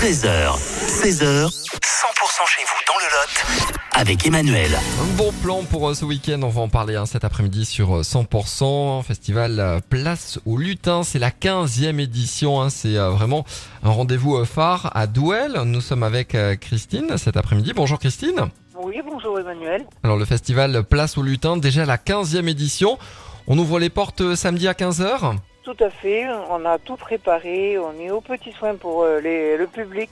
13h, 16h, 100% chez vous dans le Lot avec Emmanuel. Un bon plan pour euh, ce week-end, on va en parler hein, cet après-midi sur euh, 100%. Festival euh, Place au Lutin, c'est la 15e édition, hein, c'est euh, vraiment un rendez-vous euh, phare à Douel. Nous sommes avec euh, Christine cet après-midi. Bonjour Christine. Oui, bonjour Emmanuel. Alors le festival Place au Lutin, déjà la 15e édition. On ouvre les portes euh, samedi à 15h Tout à fait, on a tout préparé, on est aux petits soins pour euh, les- le public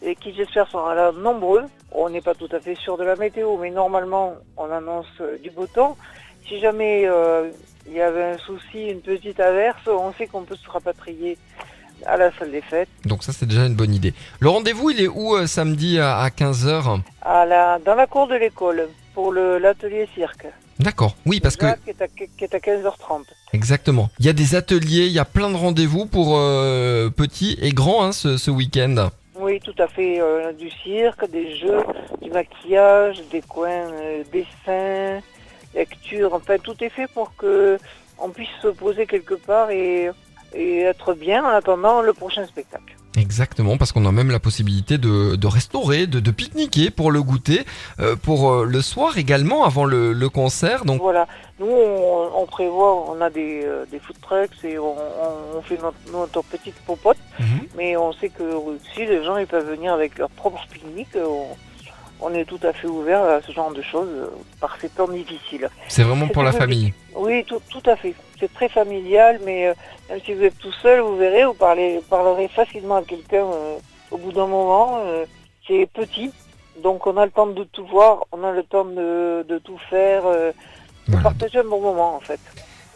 et qui j'espère sera là nombreux. On n'est pas tout à fait sûr de la météo, mais normalement on annonce euh, du beau temps. Si jamais euh, il y avait un souci, une petite averse, on sait qu'on peut se rapatrier à la salle des fêtes, Donc ça c'est déjà une bonne idée. Le rendez-vous il est où euh, samedi à à 15h à la, dans la cour de l'école pour l'atelier cirque. D'accord, oui parce que qui est à, qui est à 15h30. Exactement. Il y a des ateliers, il y a plein de rendez-vous pour euh, petits et grands hein, ce, ce week-end. Oui, tout à fait. euh, du cirque, des jeux, du maquillage, des coins euh, dessins, lecture. Enfin, tout est fait pour que on puisse se poser quelque part et, et être bien en attendant le prochain spectacle. Exactement, parce qu'on a même la possibilité de, de restaurer, de, de pique-niquer pour le goûter, euh, pour euh, le soir également avant le, le concert. Donc Voilà. Nous, on, on prévoit, on a des, euh, des food trucks et on, on- fait notre, notre petite popote, mais on sait que aussi les gens ils peuvent venir avec leur propre pique-nique. On, on est tout à fait ouvert à ce genre de choses par ces temps difficiles. c'est vraiment pour la famille. Oui, tout, tout à fait. C'est très familial, mais euh, même si vous êtes tout seul, vous verrez, vous, parlez, vous parlerez facilement à quelqu'un euh, au bout d'un moment. euh, c'est petit, donc on a le temps de tout voir, on a le temps de, de tout faire, de Voilà. partager un bon moment en fait.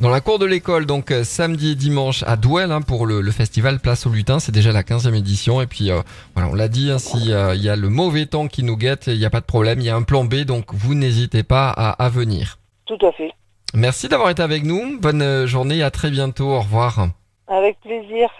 Dans la cour de l'école, donc euh, samedi et dimanche à Douel hein, pour le, le festival Place au Lutin, c'est déjà la 15e édition. Et puis euh, voilà, on l'a dit, hein, si euh, il y a le mauvais temps qui nous guette, il n'y a pas de problème, il y a un plan B, donc vous n'hésitez pas à, à venir. Tout à fait. Merci d'avoir été avec nous, bonne journée, à très bientôt, au revoir. Avec plaisir.